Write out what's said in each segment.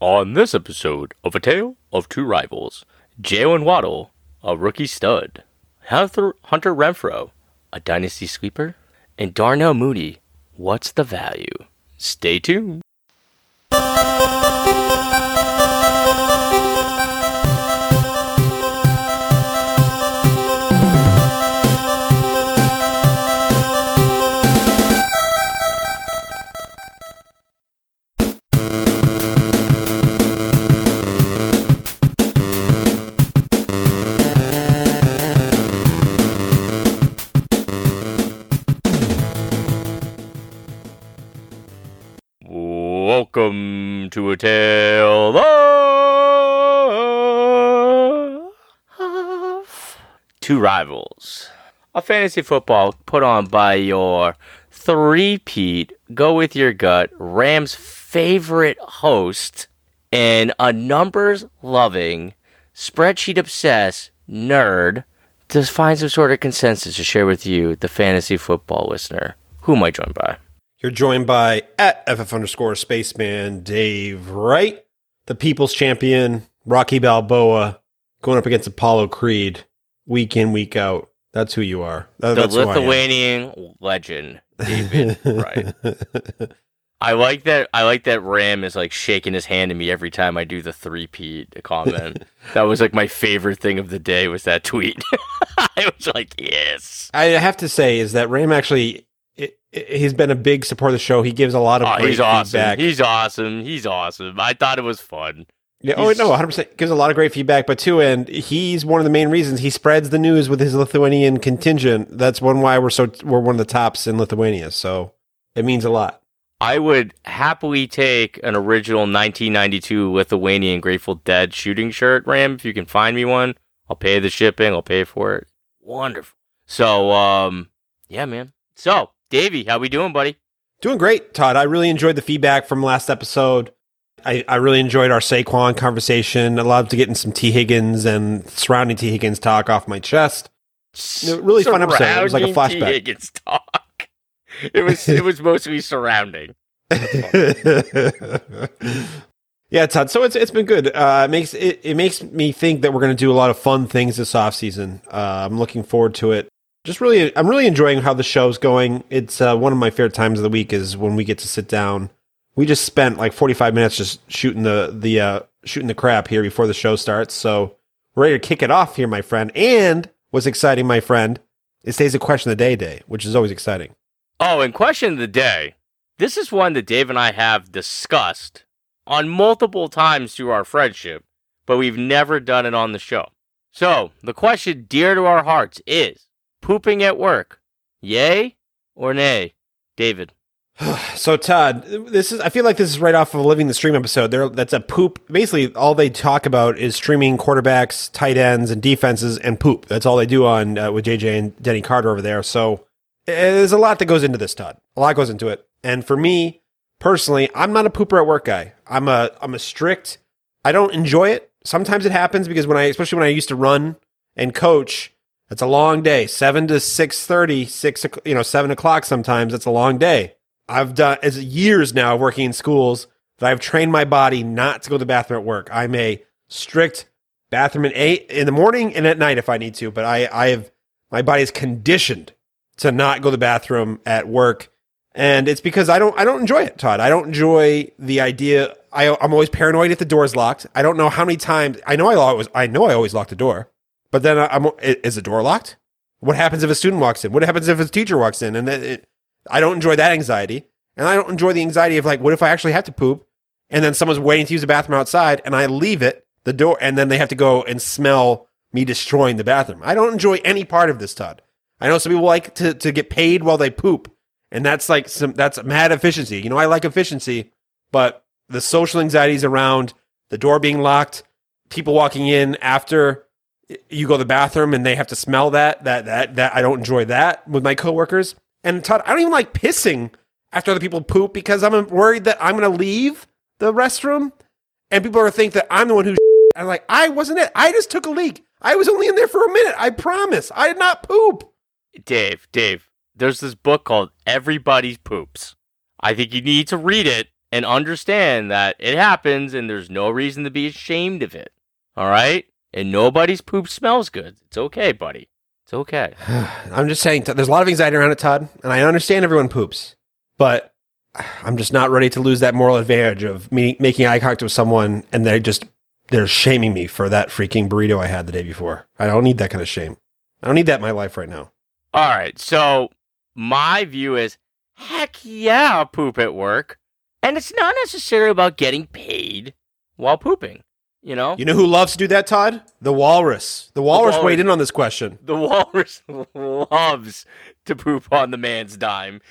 On this episode of A Tale of Two Rivals, Jaylen Waddle, a rookie stud, Hunter, Hunter Renfrow, a dynasty sweeper, and Darnell Mooney, what's the value? Stay tuned. To a tale of two rivals. A fantasy football put on by your three-peat, go with your gut, Rams' favorite host, and a numbers-loving, spreadsheet-obsessed nerd to find some sort of consensus to share with you, the fantasy football listener. Who am I joined by? You're joined by at FF underscore spaceman Dave Wright, the people's champion, Rocky Balboa, going up against Apollo Creed, week in, week out. That's who you are. That, the that's who I am. Lithuanian legend, David. right. I like that. I like that Ram is like shaking his hand at me every time I do the three peat comment. that was like my favorite thing of the day was that tweet. I was like, yes. I have to say is that Ram actually he's been a big supporter of the show. He gives a lot of Oh, great he's awesome. feedback. He's awesome. He's awesome. I thought it was fun. yeah, oh no, 100 percent gives a lot of great feedback. But too, and he's one of the main reasons he spreads the news with his Lithuanian contingent. That's one why we're so we're one of the tops in Lithuania. So it means a lot. I would happily take an original 1992 Lithuanian Grateful Dead shooting shirt, Ram. If you can find me one, I'll pay the shipping. I'll pay for it. Wonderful. So, um, yeah, man. So, Davey, how we doing, buddy? Doing great, Todd. I really enjoyed the feedback from last episode. I, I really enjoyed our Saquon conversation. I loved getting some T. Higgins and surrounding T. Higgins talk off my chest. Really fun episode. It was like a Surrounding T. flashback. Higgins talk. It was it was mostly surrounding. yeah, Todd. So it's it's been good. Uh, it makes it, it makes me think that we're going to do a lot of fun things this off season. Uh, I'm looking forward to it. Just really, I'm really enjoying how the show's going. It's uh, one of my favorite times of the week is when we get to sit down. We just spent like 45 minutes just shooting the the uh, shooting the crap here before the show starts. So we're ready to kick it off here, my friend. And what's exciting, my friend, is today's a question of the day day, which is always exciting. Oh, and question of the day. This is one that Dave and I have discussed on multiple times through our friendship, but we've never done it on the show. So, the question dear to our hearts is pooping at work, yay or nay? David. So Todd, this is I feel like this is right off of a Living the Stream episode. There that's a poop. Basically, all they talk about is streaming quarterbacks, tight ends, and defenses, and poop. That's all they do on uh, with JJ and Denny Carter over there. So eh, there's a lot that goes into this, Todd. A lot goes into it. And for me personally, I'm not a pooper at work guy. I'm a I'm a strict. I don't enjoy it. Sometimes it happens because when I, especially when I used to run and coach, it's a long day. Seven to six thirty, six you know seven o'clock. Sometimes it's a long day. I've done as years now working in schools that I've trained my body not to go to the bathroom at work. I'm a strict bathroom at eight in the morning and at night if I need to, but I, I have my body is conditioned to not go to the bathroom at work. And it's because I don't I don't enjoy it, Todd. I don't enjoy the idea. I, I'm always paranoid if the door's locked. I don't know how many times. I know I always I know I always lock the door, but then I'm is the door locked? What happens if a student walks in? What happens if a teacher walks in? And it, I don't enjoy that anxiety. And I don't enjoy the anxiety of like, what if I actually have to poop? And then someone's waiting to use the bathroom outside and I leave it, the door, and then they have to go and smell me destroying the bathroom. I don't enjoy any part of this, Todd. I know some people like to, to get paid while they poop. And that's like some, that's mad efficiency. You know, I like efficiency, but the social anxieties around the door being locked, people walking in after you go to the bathroom and they have to smell that, that, that, that, I don't enjoy that with my coworkers. And Todd, I don't even like pissing after other people poop because I'm worried that I'm going to leave the restroom and people are going to think that I'm the one who. I'm like, I wasn't it. I just took a leak. I was only in there for a minute. I promise. I did not poop. Dave, Dave, there's this book called Everybody's Poops. I think you need to read it and understand that it happens and there's no reason to be ashamed of it. All right? And nobody's poop smells good. It's okay, buddy. It's okay. I'm just saying, there's a lot of anxiety around it, Todd, and I understand everyone poops, but I'm just not ready to lose that moral advantage of me making eye contact with someone and they just they're shaming me for that freaking burrito I had the day before. I don't need that kind of shame. I don't need that in my life right now. All right. So my view is heck yeah, poop at work. And it's not necessarily about getting paid while pooping. You know? You know who loves to do that, Todd? The walrus. The walrus, walrus. weighed in on this question. The walrus loves to poop on the man's dime.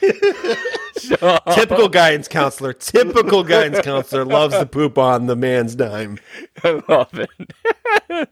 So- Typical guidance counselor. Typical guidance counselor loves to poop on the man's dime. I love it.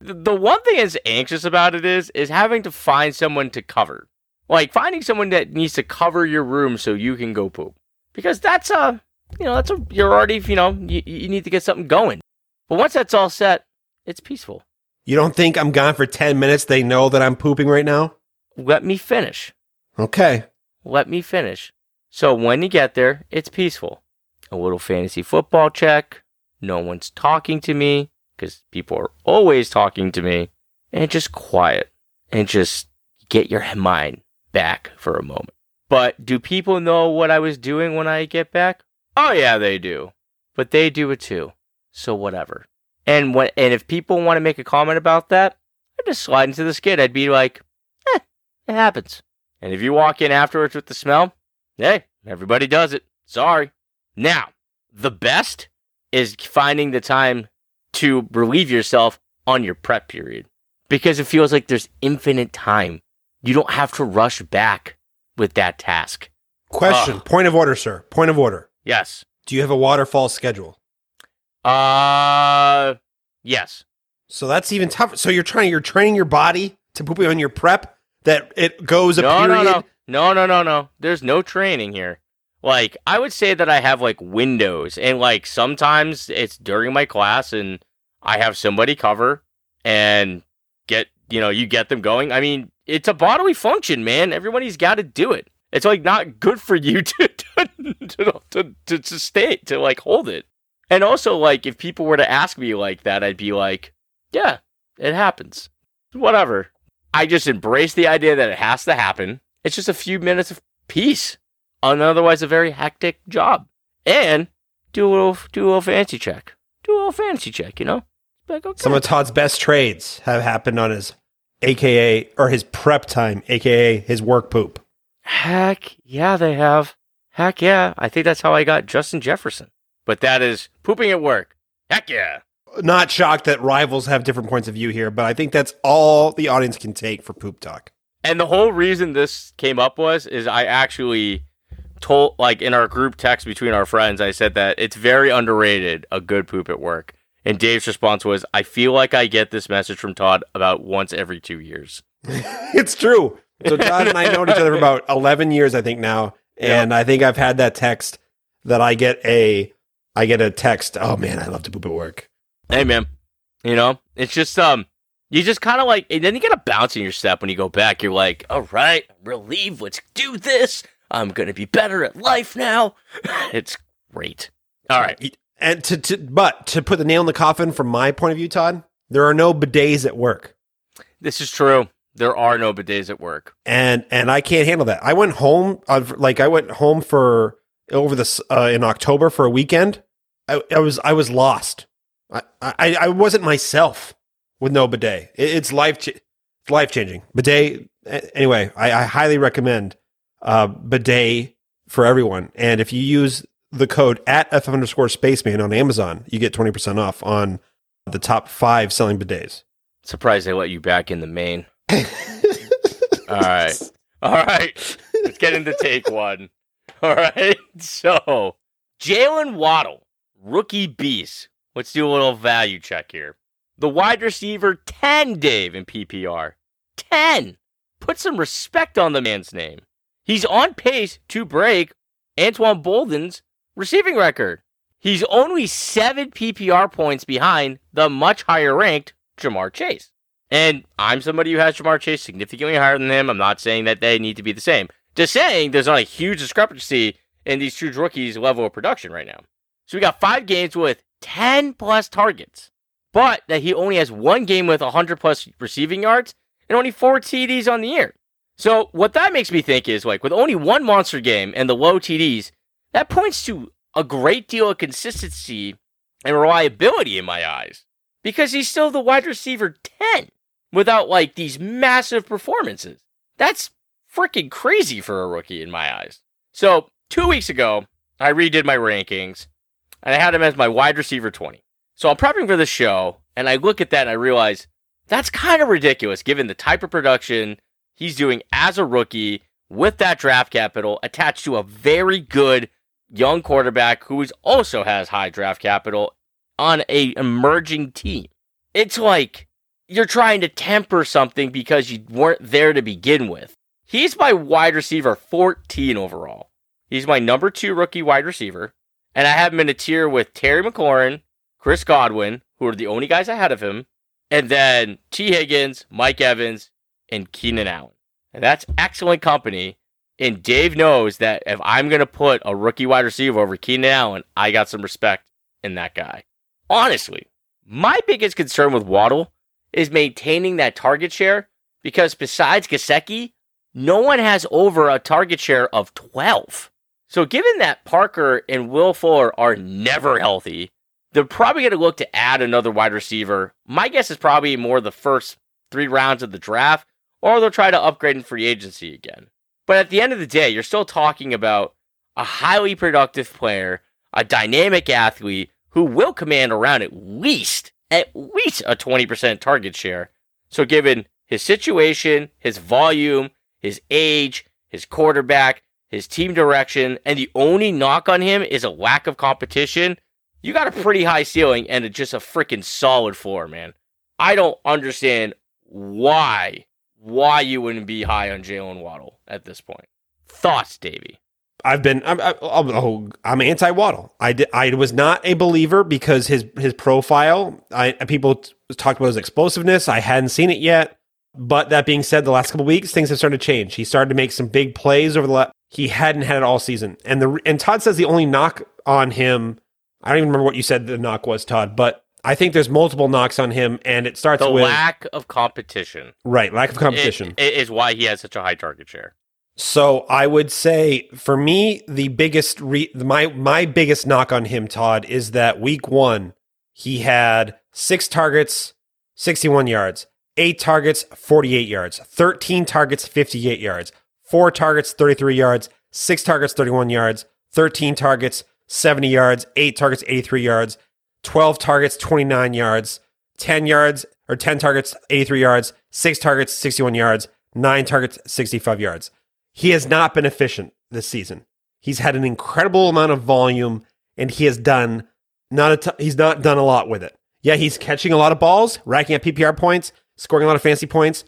the one thing that's anxious about it is is having to find someone to cover. Like finding someone that needs to cover your room so you can go poop. Because that's a you know, that's a you're already, you know, you, you need to get something going. But once that's all set, it's peaceful. You don't think I'm gone for 10 minutes? They know that I'm pooping right now? Let me finish. Okay. Let me finish. So when you get there, it's peaceful. A little fantasy football check. No one's talking to me because people are always talking to me. And just quiet and just get your mind back for a moment. But do people know what I was doing when I get back? Oh yeah, they do. But they do it too. So whatever. And when and if people want to make a comment about that, I just slide into the skid. I'd be like, eh, it happens. And if you walk in afterwards with the smell, hey, everybody does it. Sorry. Now, the best is finding the time to relieve yourself on your prep period because it feels like there's infinite time. You don't have to rush back with that task. Question. Ugh. Point of order, sir. Point of order. Yes. Do you have a waterfall schedule? Uh, yes. So that's even tougher. So you're trying, you're training your body to poop on your prep that it goes a No, period. no, no, no, no, no, no. There's no training here. Like, I would say that I have like windows, and like sometimes it's during my class, and I have somebody cover and get, you know, you get them going. I mean, it's a bodily function, man. Everybody's got to do it. It's like not good for you to to, to, to, to, to stay, to like hold it. And also, like, if people were to ask me like that, I'd be like, yeah, it happens. Whatever. I just embrace the idea that it has to happen. It's just a few minutes of peace on otherwise a very hectic job. And do a little, do a little fancy check. Do a little fancy check, you know? Like, okay. Some of Todd's best trades have happened on his AKA or his prep time, AKA his work poop. Heck yeah, they have. Heck yeah. I think that's how I got Justin Jefferson. But that is pooping at work. Heck yeah. Not shocked that rivals have different points of view here, but I think that's all the audience can take for poop talk. And the whole reason this came up was is I actually told like in our group text between our friends, I said that it's very underrated a good poop at work. And Dave's response was, I feel like I get this message from Todd about once every two years. it's true. So Todd and I know each other for about 11 years, I think now. And I think I've had that text that I get a, I get a text. Oh man, I love to poop at work. Hey man. You know? It's just um you just kinda like and then you get a bounce in your step when you go back. You're like, all right, relieved, let's do this. I'm gonna be better at life now. it's great. All right. And to, to, but to put the nail in the coffin from my point of view, Todd, there are no bidets at work. This is true. There are no bidets at work. and and I can't handle that. I went home like I went home for over this uh, in October for a weekend. I, I was I was lost. I, I I wasn't myself with no bidet. It, it's life ch- life changing bidet. Anyway, I, I highly recommend uh, bidet for everyone. And if you use the code at f underscore spaceman on Amazon, you get twenty percent off on the top five selling bidets. Surprised they let you back in the main. All right. All right. Let's get into take one. All right. So, Jaylen Waddle, rookie beast. Let's do a little value check here. The wide receiver 10, Dave, in PPR. 10. Put some respect on the man's name. He's on pace to break Anquan Boldin's receiving record. He's only seven PPR points behind the much higher ranked Ja'Marr Chase. And I'm somebody who has Ja'Marr Chase significantly higher than him. I'm not saying that they need to be the same. Just saying there's not a huge discrepancy in these two rookies' level of production right now. So we got five games with 10 plus targets, but that he only has one game with 100 plus receiving yards and only four TDs on the year. So what that makes me think is like with only one monster game and the low TDs, that points to a great deal of consistency and reliability in my eyes because he's still the wide receiver 10 without like these massive performances. That's freaking crazy for a rookie in my eyes. So, two weeks ago, I redid my rankings and I had him as my wide receiver 20. So I'm prepping for the show and I look at that and I realize that's kind of ridiculous given the type of production he's doing as a rookie with that draft capital attached to a very good young quarterback who is also has high draft capital on a emerging team. It's like you're trying to temper something because you weren't there to begin with. He's my wide receiver 14 overall. He's my number two rookie wide receiver. And I have him in a tier with Terry McLaurin, Chris Godwin, who are the only guys ahead of him, and then T. Higgins, Mike Evans, and Keenan Allen. And that's excellent company. And Dave knows that if I'm going to put a rookie wide receiver over Keenan Allen, I got some respect in that guy. Honestly, my biggest concern with Waddle is maintaining that target share because besides Gesicki, no one has over a target share of 12. So given that Parker and Will Fuller are never healthy, they're probably going to look to add another wide receiver. My guess is probably more the first three rounds of the draft, or they'll try to upgrade in free agency again. But at the end of the day, you're still talking about a highly productive player, a dynamic athlete who will command around at least at least a 20% target share. So given his situation, his volume, his age, his quarterback, his team direction, and the only knock on him is a lack of competition, you got a pretty high ceiling and just a freaking solid floor, man. I don't understand why why you wouldn't be high on Jaylen Waddle at this point. Thoughts, Davey? I've been I'm I'm, oh, I'm anti Waddle. I did, I was not a believer because his his profile. I people talked about his explosiveness. I hadn't seen it yet. But that being said, the last couple weeks things have started to change. He started to make some big plays over the. He hadn't had it all season, and the and Todd says the only knock on him. I don't even remember what you said the knock was, Todd, but I think there's multiple knocks on him, and it starts the with lack of competition. Right, lack of competition it, it is why he has such a high target share. So I would say for me, the biggest re- my my biggest knock on him, Todd, is that week one he had six targets, sixty one yards, eight targets, forty eight yards, thirteen targets, fifty eight yards, four targets, thirty three yards, six targets, thirty one yards, thirteen targets, seventy yards, eight targets, eighty three yards, twelve targets, twenty nine yards, ten yards or ten targets, eighty three yards, six targets, sixty one yards, nine targets, sixty five yards. He has not been efficient this season. He's had an incredible amount of volume, and he has done not a t- he's not done a lot with it. Yeah, he's catching a lot of balls, racking up PPR points, scoring a lot of fancy points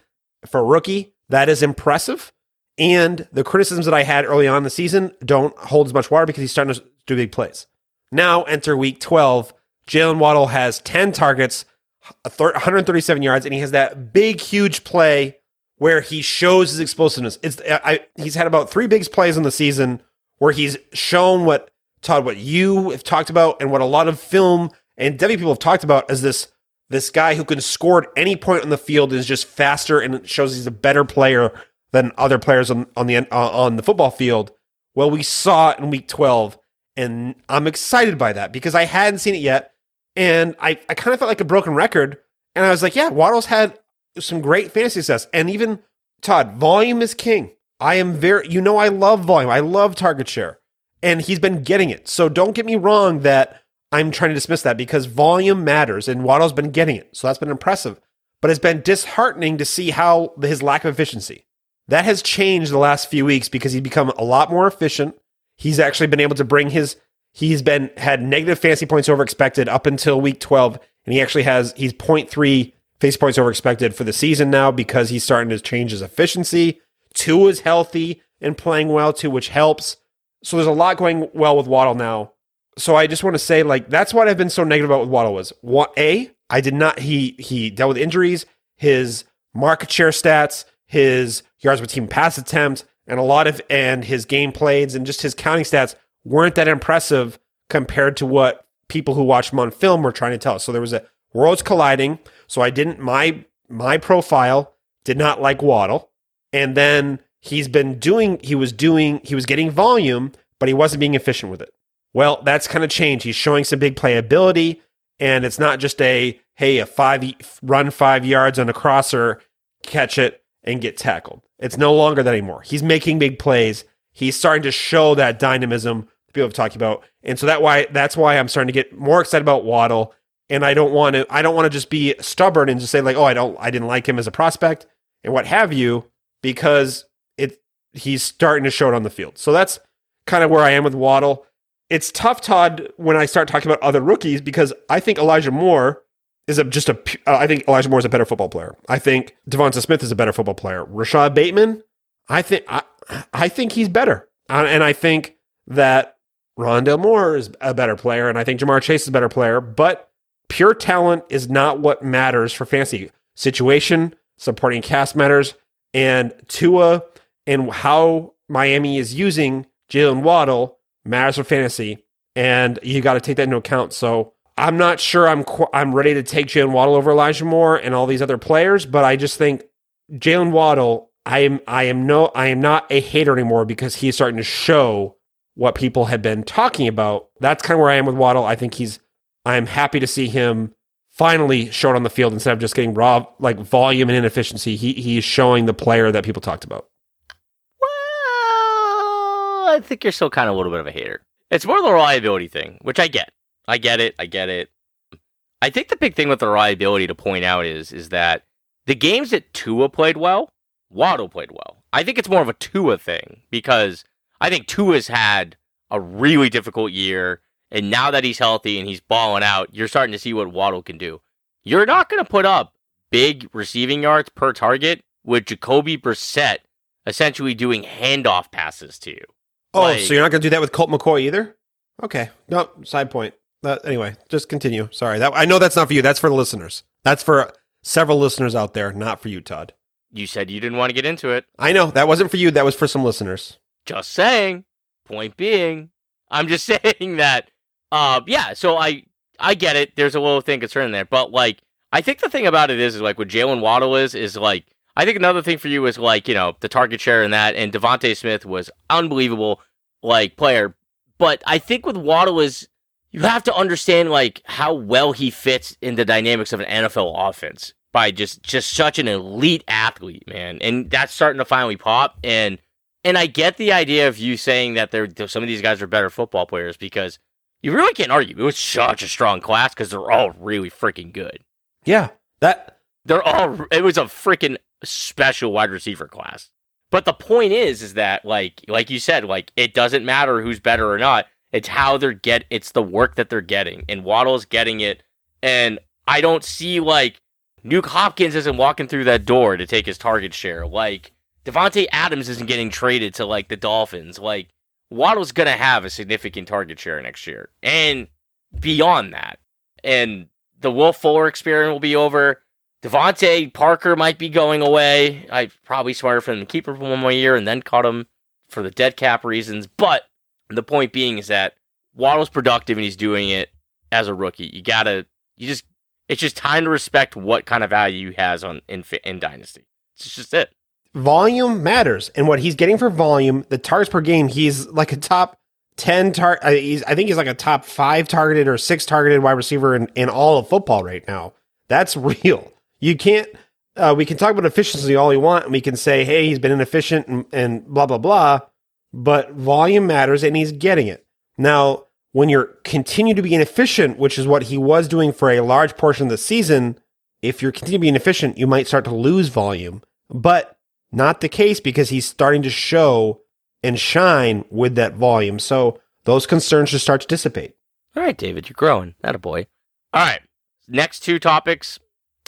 for a rookie. That is impressive. And the criticisms that I had early on in the season don't hold as much water because he's starting to do big plays. Now enter week 12. Jaylen Waddle has 10 targets, 137 yards, and he has that big, huge play where he shows his explosiveness. It's I, he's had about three big plays in the season where he's shown what Todd, what you have talked about, and what a lot of film and Debbie people have talked about as this this guy who can score at any point on the field is just faster and shows he's a better player than other players on on the uh, on the football field. Well, we saw it in week twelve, and I'm excited by that because I hadn't seen it yet, and I I kind of felt like a broken record. And I was like, yeah, Waddle's had some great fantasy success. And even Todd, volume is king. I am very, you know, I love volume. I love target share, and he's been getting it. So don't get me wrong that I'm trying to dismiss that because volume matters, and Waddle's been getting it. So that's been impressive. But it's been disheartening to see how his lack of efficiency that has changed the last few weeks because he's become a lot more efficient. He's actually been able to bring his. He's been had negative fantasy points over expected up until week 12, and he actually has he's 0.3 face points over expected for the season now because he's starting to change his efficiency. Tua is healthy and playing well too, which helps. So there's a lot going well with Waddle now. So I just want to say, like, that's what I've been so negative about with Waddle was what a I did not he he dealt with injuries, his market share stats, his yards per team pass attempt, and a lot of and his game plays and just his counting stats weren't that impressive compared to what people who watched him on film were trying to tell us. So there was a worlds colliding. So I didn't my my profile did not like Waddle, and then he's been doing he was doing he was getting volume, but he wasn't being efficient with it. Well, that's kind of changed. He's showing some big playability, and it's not just a hey a five run five yards on a crosser, catch it and get tackled. It's no longer that anymore. He's making big plays. He's starting to show that dynamism people have talked about. And so that why that's why I'm starting to get more excited about Waddle. And I don't want to I don't want to just be stubborn and just say like, oh, I don't I didn't like him as a prospect and what have you, because it he's starting to show it on the field. So that's kind of where I am with Waddle. It's tough, Todd, when I start talking about other rookies because I think Elijah Moore is a, just a. Uh, I think Elijah Moore is a better football player. I think DeVonta Smith is a better football player. Rashod Bateman, I think I, I think he's better, uh, and I think that Rondale Moore is a better player, and I think Ja'Marr Chase is a better player, but pure talent is not what matters for fantasy. Situation, supporting cast matters, and Tua and how Miami is using Jaylen Waddle matters for fantasy, and you got to take that into account. So I'm not sure I'm qu- I'm ready to take Jaylen Waddle over Elijah Moore and all these other players, but I just think Jaylen Waddle, I am I am no I am not a hater anymore because he's starting to show what people have been talking about. That's kind of where I am with Waddle. I think he's, I'm happy to see him finally shown on the field instead of just getting raw, like volume and inefficiency. He, he's showing the player that people talked about. Well, I think you're still kind of a little bit of a hater. It's more the reliability thing, which I get. I get it. I get it. I think the big thing with the reliability to point out is is that the games that Tua played well, Waddle played well. I think it's more of a Tua thing because I think Tua's had a really difficult year, and now that he's healthy and he's balling out, you're starting to see what Waddle can do. You're not going to put up big receiving yards per target with Jacoby Brissett essentially doing handoff passes to you. Oh, like, so you're not going to do that with Colt McCoy either? Okay. No, side point. Uh, anyway, just continue. Sorry. That I know that's not for you. That's for the listeners. That's for several listeners out there, not for you, Todd. You said you didn't want to get into it. I know. That wasn't for you. That was for some listeners. Just saying. Point being, I'm just saying that. Uh, yeah. So I I get it. There's a little thing concerning there, but like I think the thing about it is is like what Jaylen Waddle is is like I think another thing for you is like you know the target share and that, and DeVonta Smith was unbelievable like player, but I think with Waddle is you have to understand like how well he fits in the dynamics of an NFL offense by just just such an elite athlete, man, and that's starting to finally pop and and I get the idea of you saying that they're some of these guys are better football players because you really can't argue. It was such a strong class because they're all really freaking good. Yeah, that they're all. It was a freaking special wide receiver class. But the point is, is that like like you said, like it doesn't matter who's better or not. It's how they're get. It's the work that they're getting, and Waddle's getting it. And I don't see like Nuke Hopkins isn't walking through that door to take his target share. Like Davante Adams isn't getting traded to like the Dolphins. Like Waddle's gonna have a significant target share next year, and beyond that, and the Will Fuller experiment will be over. DeVante Parker might be going away. I probably smarter for him to keep him for one more year and then cut him for the dead cap reasons. But the point being is that Waddle's productive and he's doing it as a rookie. You gotta, you just, it's just time to respect what kind of value he has on in in Dynasty. It's just it volume matters. And what he's getting for volume, the targets per game, he's like a top 10 target. I think he's like a top five targeted or six targeted wide receiver in, in all of football right now. That's real. You can't, uh, we can talk about efficiency all you want, and we can say, hey, he's been inefficient and, and blah, blah, blah. But volume matters, and he's getting it. Now, when you're continue to be inefficient, which is what he was doing for a large portion of the season, if you're continue to be inefficient, you might start to lose volume. But not the case because he's starting to show and shine with that volume. So those concerns should start to dissipate. All right, David, you're growing. That a boy. All right. Next two topics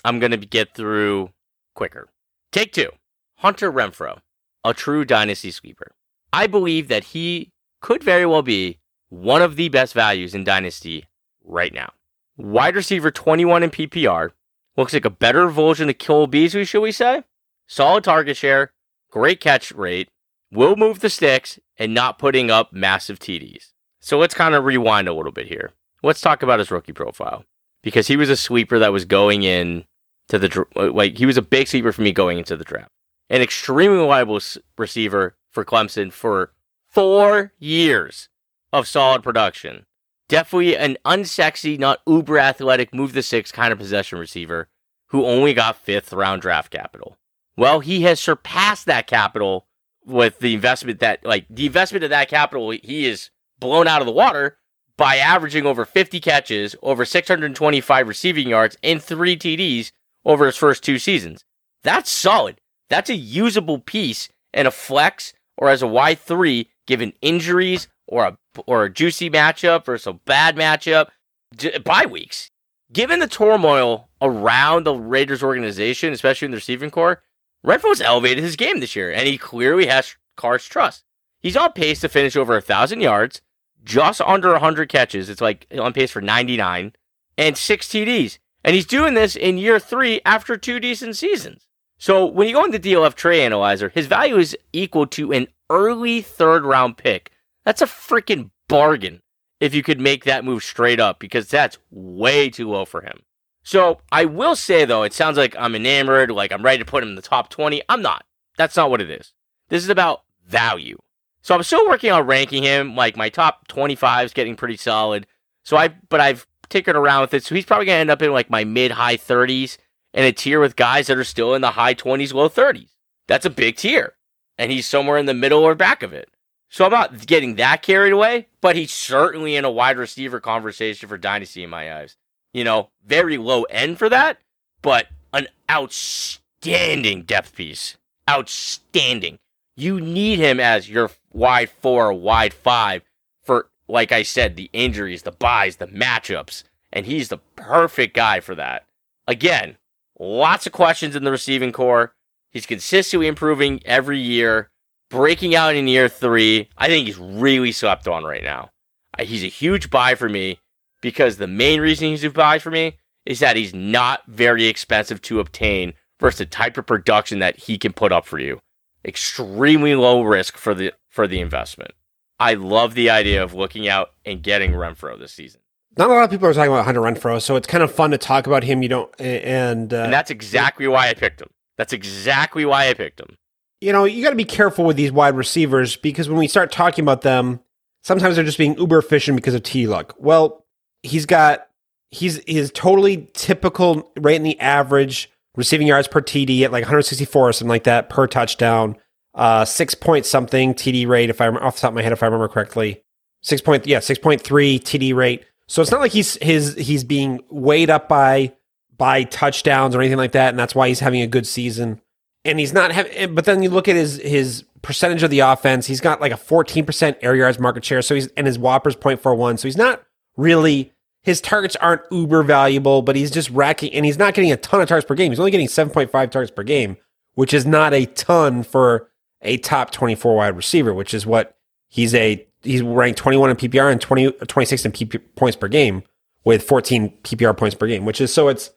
I'm going to get through quicker. Take two Hunter Renfrow, a true dynasty sweeper. I believe that he could very well be one of the best values in dynasty right now. Wide receiver 21 in PPR. Looks like a better version of Cole Beasley, should we say? solid target share, great catch rate, will move the sticks, and not putting up massive TDs. So let's kind of rewind a little bit here. Let's talk about his rookie profile because he was a sweeper that was going in to the like he was a big sweeper for me going into the draft. An extremely reliable receiver for Clemson for 4 years of solid production. Definitely an unsexy, not uber athletic, move the six kind of possession receiver who only got fifth round draft capital. Well, he has surpassed that capital with the investment that, like, the investment of that capital, he is blown out of the water by averaging over 50 catches, over 625 receiving yards, and three TDs over his first two seasons. That's solid. That's a usable piece and a flex or as a Y3 given injuries or a or a juicy matchup versus a bad matchup, bye weeks. Given the turmoil around the Raiders organization, especially in the receiving corps, Renfrow's elevated his game this year, and he clearly has Carr's trust. He's on pace to finish over a thousand yards, just under 100 catches. It's like on pace for 99 and six TDs. And he's doing this in year three after two decent seasons. So when you go in the DLF Trade Analyzer, his value is equal to an early third round pick. That's a freaking bargain if you could make that move straight up because that's way too low for him. So I will say though, it sounds like I'm enamored, like I'm ready to put him in the top 20. I'm not. That's not what it is. This is about value. So I'm still working on ranking him. Like my top 25 is getting pretty solid. So I, but I've tinkered around with it. So he's probably going to end up in like my mid high 30s and a tier with guys that are still in the high 20s, low 30s. That's a big tier. And he's somewhere in the middle or back of it. So I'm not getting that carried away, but he's certainly in a wide receiver conversation for Dynasty in my eyes. You know, very low end for that, but an outstanding depth piece. Outstanding. You need him as your wide four, wide five for, like I said, the injuries, the buys, the matchups. And he's the perfect guy for that. Again, lots of questions in the receiving corps. He's consistently improving every year, breaking out in year three. I think he's really slept on right now. Uh, he's a huge buy for me because the main reason he's a buy for me is that he's not very expensive to obtain versus the type of production that he can put up for you. Extremely low risk for the for the investment. I love the idea of looking out and getting Renfrow this season. Not a lot of people are talking about Hunter Renfrow, so it's kind of fun to talk about him. You don't, and, uh, and that's exactly why I picked him. That's exactly why I picked him. You know, you got to be careful with these wide receivers because when we start talking about them, sometimes they're just being uber efficient because of T luck. Well, he's got he's he's totally typical right in the average receiving yards per TD at like 164 or something like that per touchdown. Uh, six point something TD rate if I'm off the top of my head if I remember correctly. Six point yeah six point three TD rate. So it's not like he's his he's being weighed up by by touchdowns or anything like that, and that's why he's having a good season. And he's not having. Eh, but then you look at his his percentage of the offense. He's got like a 14% air yards market share. So he's and his WOPR's 0.41. So he's not really his targets aren't uber valuable, but he's just racking and he's not getting a ton of targets per game. He's only getting 7.5 targets per game, which is not a ton for a top 24 wide receiver, which is what he's a he's ranked 21 in PPR and 20 26 in PP points per game with 14 PPR points per game, which is so it's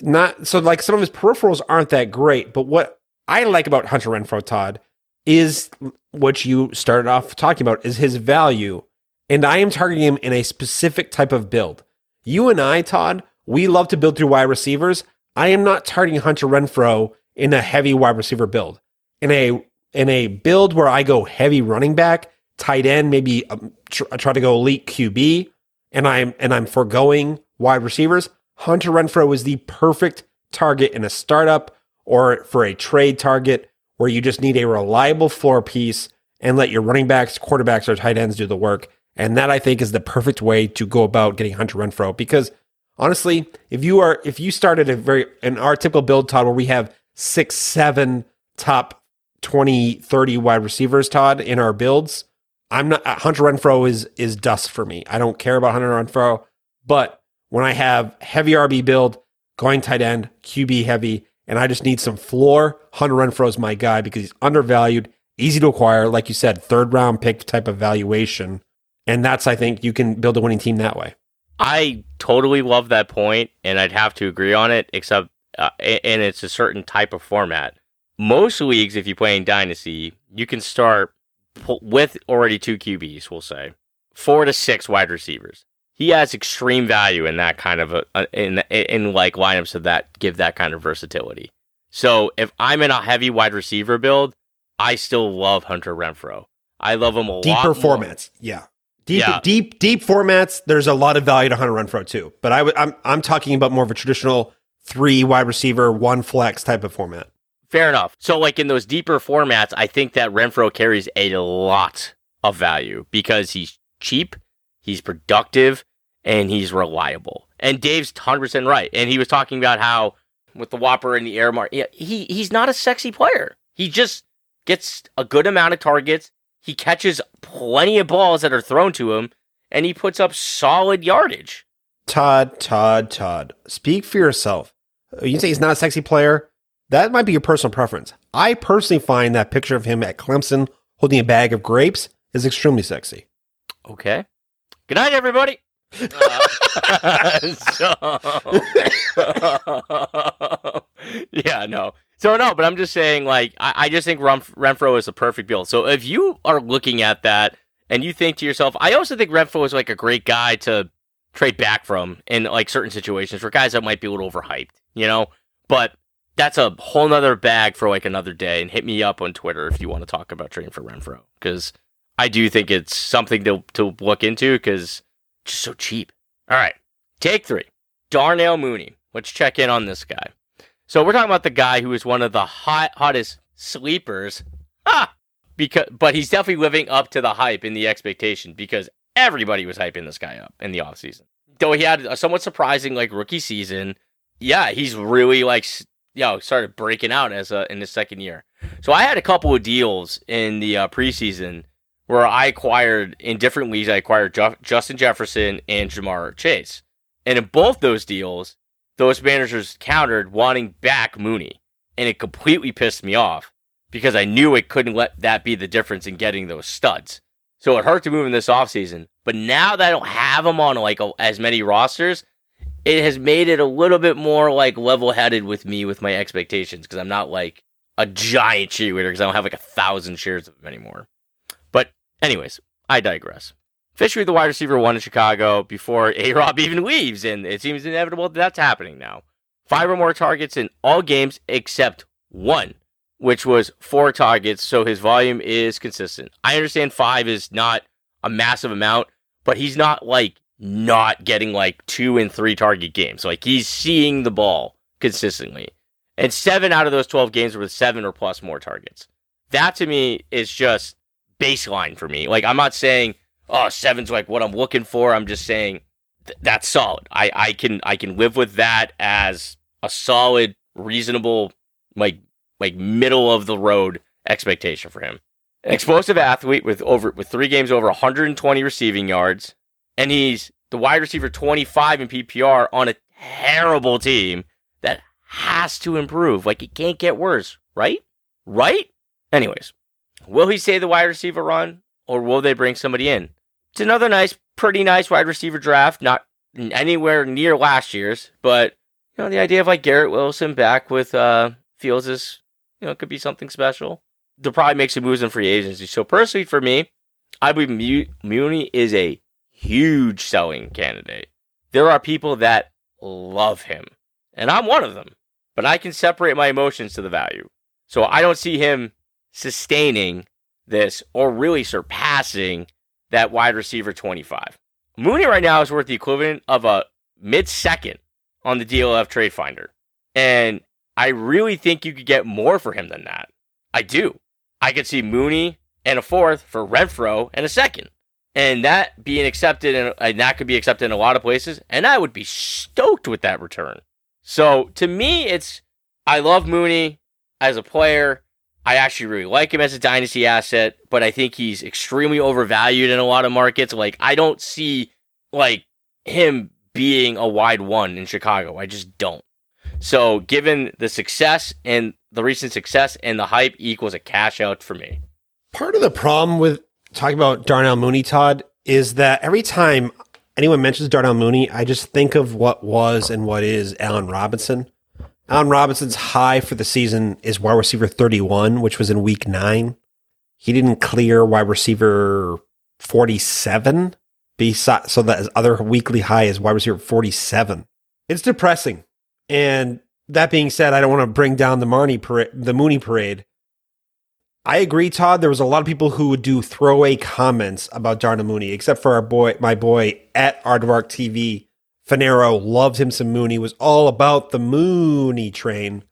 not so like some of his peripherals aren't that great, but what I like about Hunter Renfrow Todd is what you started off talking about is his value and I am targeting him in a specific type of build. You and I, Todd, we love to build through wide receivers. I am not targeting Hunter Renfrow in a heavy wide receiver build. In a in a build where I go heavy running back, tight end, maybe um, tr- try to go elite QB, and I'm and I'm foregoing wide receivers. Hunter Renfrow is the perfect target in a startup or for a trade target where you just need a reliable floor piece and let your running backs, quarterbacks, or tight ends do the work. And that I think is the perfect way to go about getting Hunter Renfrow because honestly, if you are if you started a very in our typical build, Todd, where we have six, seven top 20, 30 wide receivers, Todd, in our builds, I'm not Hunter Renfrow is is dust for me. I don't care about Hunter Renfrow, but when I have heavy RB build, going tight end, QB heavy, and I just need some floor, Hunter Renfrow is my guy because he's undervalued, easy to acquire, like you said, third round pick type of valuation. And that's, I think, you can build a winning team that way. I totally love that point, and I'd have to agree on it, except, uh, and it's a certain type of format. Most leagues, if you play in Dynasty, you can start with already two QBs, we'll say. four to six wide receivers. He has extreme value in that kind of a, uh, in in like lineups of that give that kind of versatility. So if I'm in a heavy wide receiver build, I still love Hunter Renfrow. I love him a Deeper lot. formats, yeah. Deep, Yeah. deep, deep formats. There's a lot of value to Hunter Renfrow too, but I w- I'm I'm talking about more of a traditional three wide receiver, one flex type of format. Fair enough. So, like in those deeper formats, I think that Renfrow carries a lot of value because he's cheap, he's productive, and he's reliable. And Dave's 100% right. And he was talking about how with the WOPR and the air mark, he, he's not a sexy player. He just gets a good amount of targets. He catches plenty of balls that are thrown to him, and he puts up solid yardage. Todd, Todd, Todd. Speak for yourself. You say he's not a sexy player. That might be your personal preference. I personally find that picture of him at Clemson holding a bag of grapes is extremely sexy. Okay. Good night, everybody. Uh, so, yeah, no. So no, but I'm just saying, like, I, I just think Renf- Renfrow is a perfect build. So if you are looking at that and you think to yourself, I also think Renfrow is like a great guy to trade back from in like certain situations for guys that might be a little overhyped, you know. But that's a whole nother bag for like another day. And hit me up on Twitter if you want to talk about trading for Renfrow because I do think it's something to to look into because just so cheap. All right, take three. Darnell Mooney. Let's check in on this guy. So we're talking about the guy who is one of the hot hottest sleepers. Ah, because but he's definitely living up to the hype and the expectation because everybody was hyping this guy up in the offseason. Though he had a somewhat surprising like rookie season, yeah, he's really like s- you know started breaking out as a in the second year. So I had a couple of deals in the uh, preseason where I acquired in different leagues. I acquired Ju- Justin Jefferson and Ja'Marr Chase, and in both those deals, those managers countered wanting back Mooney, and it completely pissed me off because I knew it couldn't let that be the difference in getting those studs. So it hurt to move in this offseason. But now that I don't have them on like a, as many rosters, it has made it a little bit more like level headed with me with my expectations because I'm not like a giant cheerleader because I don't have like a thousand shares of them anymore. But anyways, I digress. Fisher, the wide receiver, one in Chicago before A Rob even leaves, and it seems inevitable that that's happening now. Five or more targets in all games except one, which was four targets, so his volume is consistent. I understand five is not a massive amount, but he's not like not getting like two and three target games. Like he's seeing the ball consistently. And seven out of those 12 games were with seven or plus more targets. That to me is just baseline for me. Like I'm not saying, oh, seven's like what I'm looking for. I'm just saying th- that's solid. I, I can I can live with that as a solid, reasonable, like like middle of the road expectation for him. An explosive athlete with over with three games over 120 receiving yards, and he's the wide receiver 25 in PPR on a terrible team that has to improve. Like it can't get worse, right? Right? Anyways, will he stay the wide receiver run, or will they bring somebody in? It's another nice, pretty nice wide receiver draft. Not anywhere near last year's, but you know the idea of like Garrett Wilson back with uh, Fields is you know it could be something special. They'll probably make some moves in free agency. So personally, for me, I believe Mu- Mooney is a huge selling candidate. There are people that love him, and I'm one of them. But I can separate my emotions to the value. So I don't see him sustaining this or really surpassing that wide receiver 25. Mooney right now is worth the equivalent of a mid second on the DLF Trade Finder. And I really think you could get more for him than that. I do. I could see Mooney and a fourth for Renfrow and a second. And that being accepted, in, and that could be accepted in a lot of places. And I would be stoked with that return. So to me, it's I love Mooney as a player. I actually really like him as a dynasty asset, but I think he's extremely overvalued in a lot of markets. Like I don't see like him being a wide one in Chicago. I just don't. So given the success and the recent success and the hype equals a cash out for me. Part of the problem with talking about Darnell Mooney, Todd, is that every time anyone mentions Darnell Mooney, I just think of what was and what is Allen Robinson. Allen Robinson's high for the season is wide receiver 31, which was in week nine. He didn't clear wide receiver 47 Besides, so that his other weekly high is wide receiver 47. It's depressing. And that being said, I don't want to bring down the Marnie parade, the Mooney parade. I agree, Todd. There was a lot of people who would do throwaway comments about Darnell Mooney, except for our boy, my boy at Aardvark TV. Fanero loved him some Mooney. Was all about the Mooney train.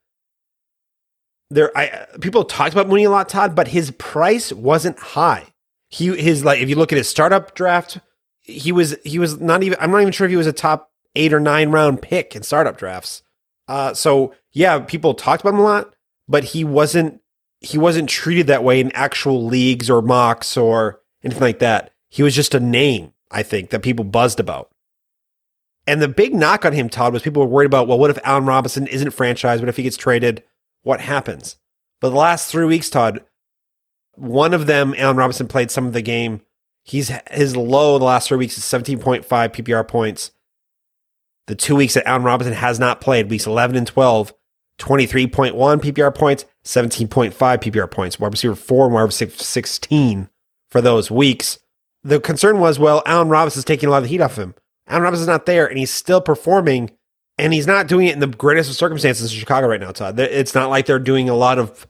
There, I people talked about Mooney a lot, Todd, but his price wasn't high. He his like if you look at his startup draft, he was he was not even. I'm not even sure if he was a top eight or nine round pick in startup drafts. Uh, so yeah, people talked about him a lot, but he wasn't he wasn't treated that way in actual leagues or mocks or anything like that. He was just a name, I think, that people buzzed about. And the big knock on him, Todd, was people were worried about, well, what if Allen Robinson isn't franchised? What if he gets traded? What happens? But the last three weeks, Todd, one of them, Allen Robinson played some of the game. He's his low the last three weeks is 17.5 PPR points. The two weeks that Allen Robinson has not played, weeks 11 and 12, 23.1 PPR points, 17.5 PPR points, wide receiver four and wide receiver 16 for those weeks. The concern was, well, Allen Robinson's taking a lot of the heat off him. Allen Robinson's not there, and he's still performing, and he's not doing it in the greatest of circumstances in Chicago right now, Todd. It's not like they're doing a lot of,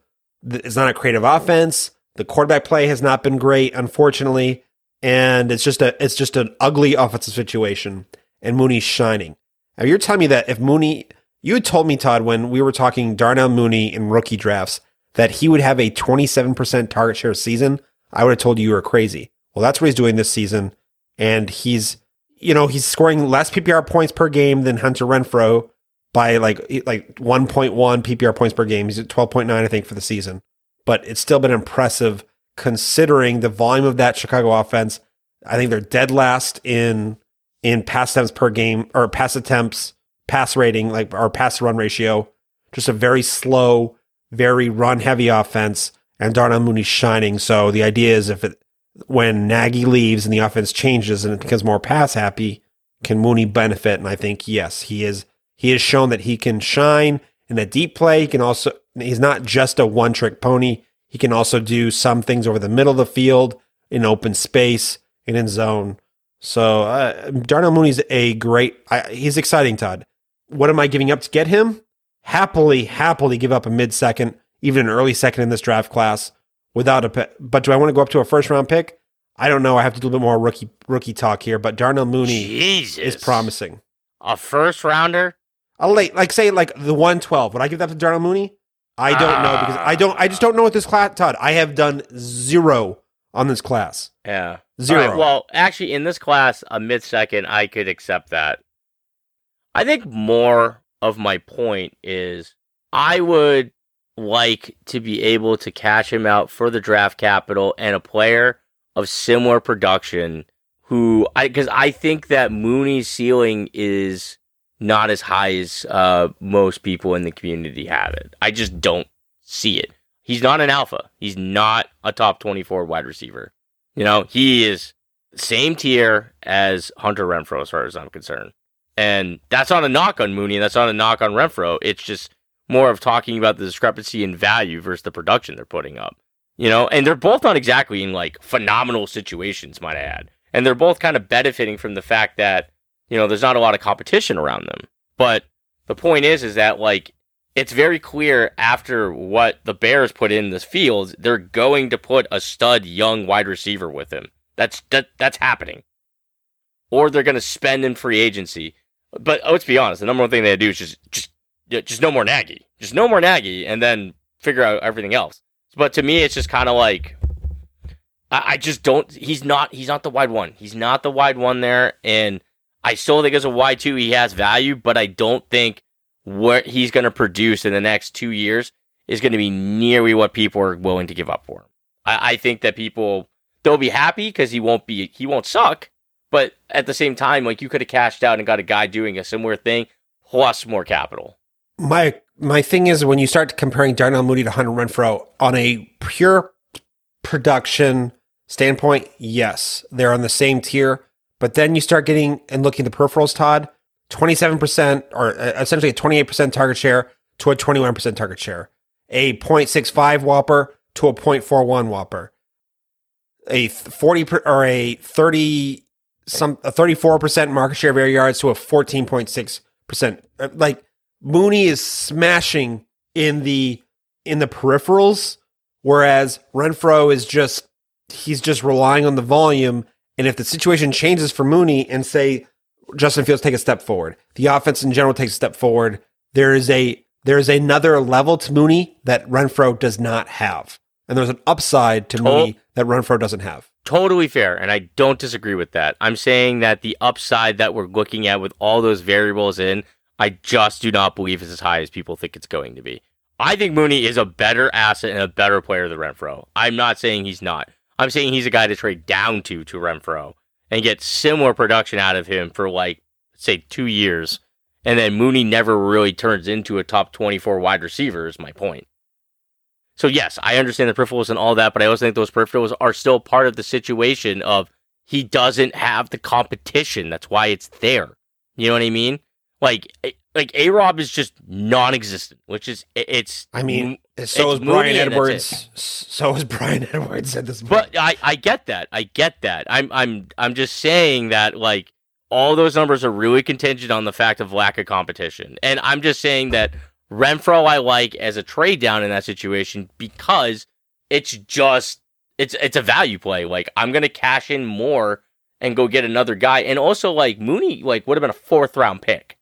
it's not a creative offense. The quarterback play has not been great, unfortunately, and it's just a, it's just an ugly offensive situation, and Mooney's shining. Now you're telling me that if Mooney, you had told me, Todd, when we were talking Darnell Mooney in rookie drafts, that he would have a 27% target share season. I would have told you you were crazy. Well, that's what he's doing this season. And he's, you know, he's scoring less PPR points per game than Hunter Renfrow by like, like 1.1 PPR points per game. He's at 12.9, I think, for the season. But it's still been impressive considering the volume of that Chicago offense. I think they're dead last in in pass attempts per game or pass attempts, pass rating, like our pass run ratio. Just a very slow, very run heavy offense, and Darnell Mooney's shining. So the idea is if it when Nagy leaves and the offense changes and it becomes more pass happy, can Mooney benefit? And I think yes, he is. He has shown that he can shine in that deep play. He can also. He's not just a one trick pony. He can also do some things over the middle of the field in open space and in zone. So uh, Darnell Mooney's a great. I, he's exciting, Todd. What am I giving up to get him? Happily, happily give up a mid second, even an early second in this draft class without a. Pick. But do I want to go up to a first round pick? I don't know. I have to do a little bit more rookie rookie talk here. But Darnell Mooney Jesus. is promising. A first rounder? A late, like say like the one twelve. Would I give that to Darnell Mooney? I don't know because I don't. I just don't know what this class, Todd. I have done zero on this class. Yeah. Zero. Right, well, actually, in this class, a mid second, I could accept that. I think more of my point is I would like to be able to cash him out for the draft capital and a player of similar production who I because I think that Mooney's ceiling is not as high as uh, most people in the community have it. I just don't see it. He's not an alpha. He's not a top 24 wide receiver. You know, he is same tier as Hunter Renfrow as far as I'm concerned. And that's not a knock on Mooney, and that's not a knock on Renfrow. It's just more of talking about the discrepancy in value versus the production they're putting up. You know, and they're both not exactly in like phenomenal situations, might I add. And they're both kind of benefiting from the fact that, you know, there's not a lot of competition around them. But the point is, is that like it's very clear after what the Bears put in this field, they're going to put a stud young wide receiver with him. That's that that's happening. Or they're going to spend in free agency. But oh, let's be honest, the number one thing they do is just just just no more Nagy, just no more Nagy, and then figure out everything else. But to me, it's just kind of like I, I just don't. He's not. He's not the wide one. He's not the wide one there, and I still think as a wide two, he has value, but I don't think what he's going to produce in the next two years is going to be nearly what people are willing to give up for him. I, I think that people they'll be happy because he won't be he won't suck, but at the same time, like you could have cashed out and got a guy doing a similar thing plus more capital. My my thing is when you start comparing Darnell Mooney to Hunter Renfrow on a pure production standpoint, yes, they're on the same tier. But then you start getting and looking at the peripherals, Todd. 27% or uh, essentially a 28% target share to a 21% target share, a 0.65 WOPR to a 0.41 WOPR, a 40 per, or a 30 some a 34% market share of air yards to a 14.6%. Uh, Like Mooney is smashing in the in the peripherals whereas Renfrow is just he's just relying on the volume and if the situation changes for Mooney and say Justin Fields take a step forward, the offense in general takes a step forward, there is a there is another level to Mooney that Renfrow does not have. And there's an upside to Mooney that Renfrow doesn't have. Totally fair, and I don't disagree with that. I'm saying that the upside that we're looking at with all those variables in, I just do not believe is as high as people think it's going to be. I think Mooney is a better asset and a better player than Renfrow. I'm not saying he's not. I'm saying he's a guy to trade down to to Renfrow and get similar production out of him for like say two years, and then Mooney never really turns into a top 24 wide receiver. Is my point. So yes, I understand the peripherals and all that, but I also think those peripherals are still part of the situation of he doesn't have the competition. That's why it's there. You know what I mean? Like, eh, like A Rob is just non-existent, which is it's. I mean, so is Bryan Edwards. So is Bryan Edwards at this point. but I I get that. I get that. I'm I'm I'm just saying that like all those numbers are really contingent on the fact of lack of competition, and I'm just saying that Renfrow I like as a trade down in that situation because it's just it's it's a value play. Like I'm gonna cash in more and go get another guy, and also like Mooney like would have been a fourth round pick,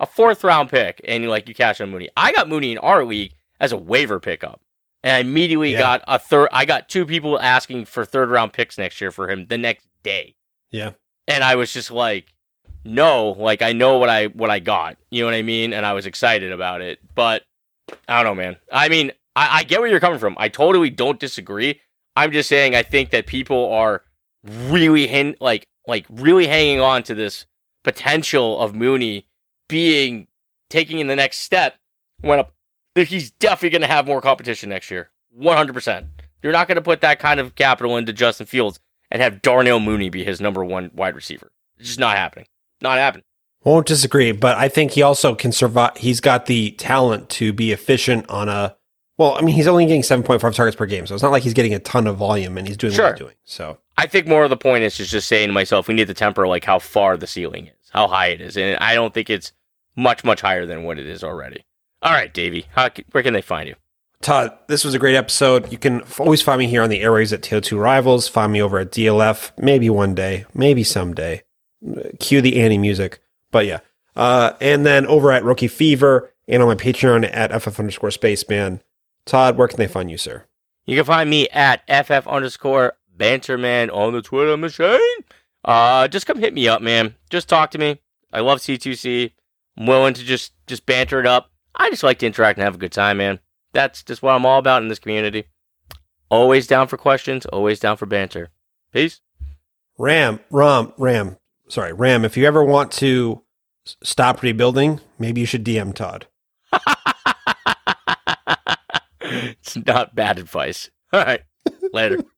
a fourth round pick, and like you cash on Mooney. I got Mooney in our league as a waiver pickup, and I immediately Yeah. got a third. I got two people asking for third round picks next year for him the next day yeah. and I was just like, no, like I know what I what I got. You know what I mean? And I was excited about it. But I don't know, man. I mean, I, I get where you're coming from. I totally don't disagree. I'm just saying I think that people are really hin- like like really hanging on to this potential of Mooney being taking in the next step when a, he's definitely going to have more competition next year. 100%. You're not going to put that kind of capital into Justin Fields and have Darnell Mooney be his number one wide receiver. It's just not happening. Not happening. Won't disagree, but I think he also can survive. He's got the talent to be efficient on a. Well, I mean, he's only getting 7.5 targets per game, so it's not like he's getting a ton of volume and he's doing Sure. what he's doing. So, I think more of the point is just, just saying to myself, we need to temper like how far the ceiling is, how high it is, and I don't think it's much much higher than what it is already. All right, Davey, how, where can they find you? Todd, this was a great episode. You can always find me here on the airways at TO2 Rivals. Find me over at DLF, maybe one day, maybe someday. Cue the Annie music. But yeah. Uh, and then over at Rookie Fever and on my Patreon at FF underscore Spaceman. Todd, where can they find you, sir? You can find me at ff underscore banterman on the Twitter machine. Uh, just come hit me up, man. Just talk to me. I love C2C. I'm willing to just just banter it up. I just like to interact and have a good time, man. That's just what I'm all about in this community. Always down for questions. Always down for banter. Peace. Ram, Ram, Ram. Sorry, Ram. If you ever want to stop rebuilding, maybe you should DM Todd. it's not bad advice. All right. Later.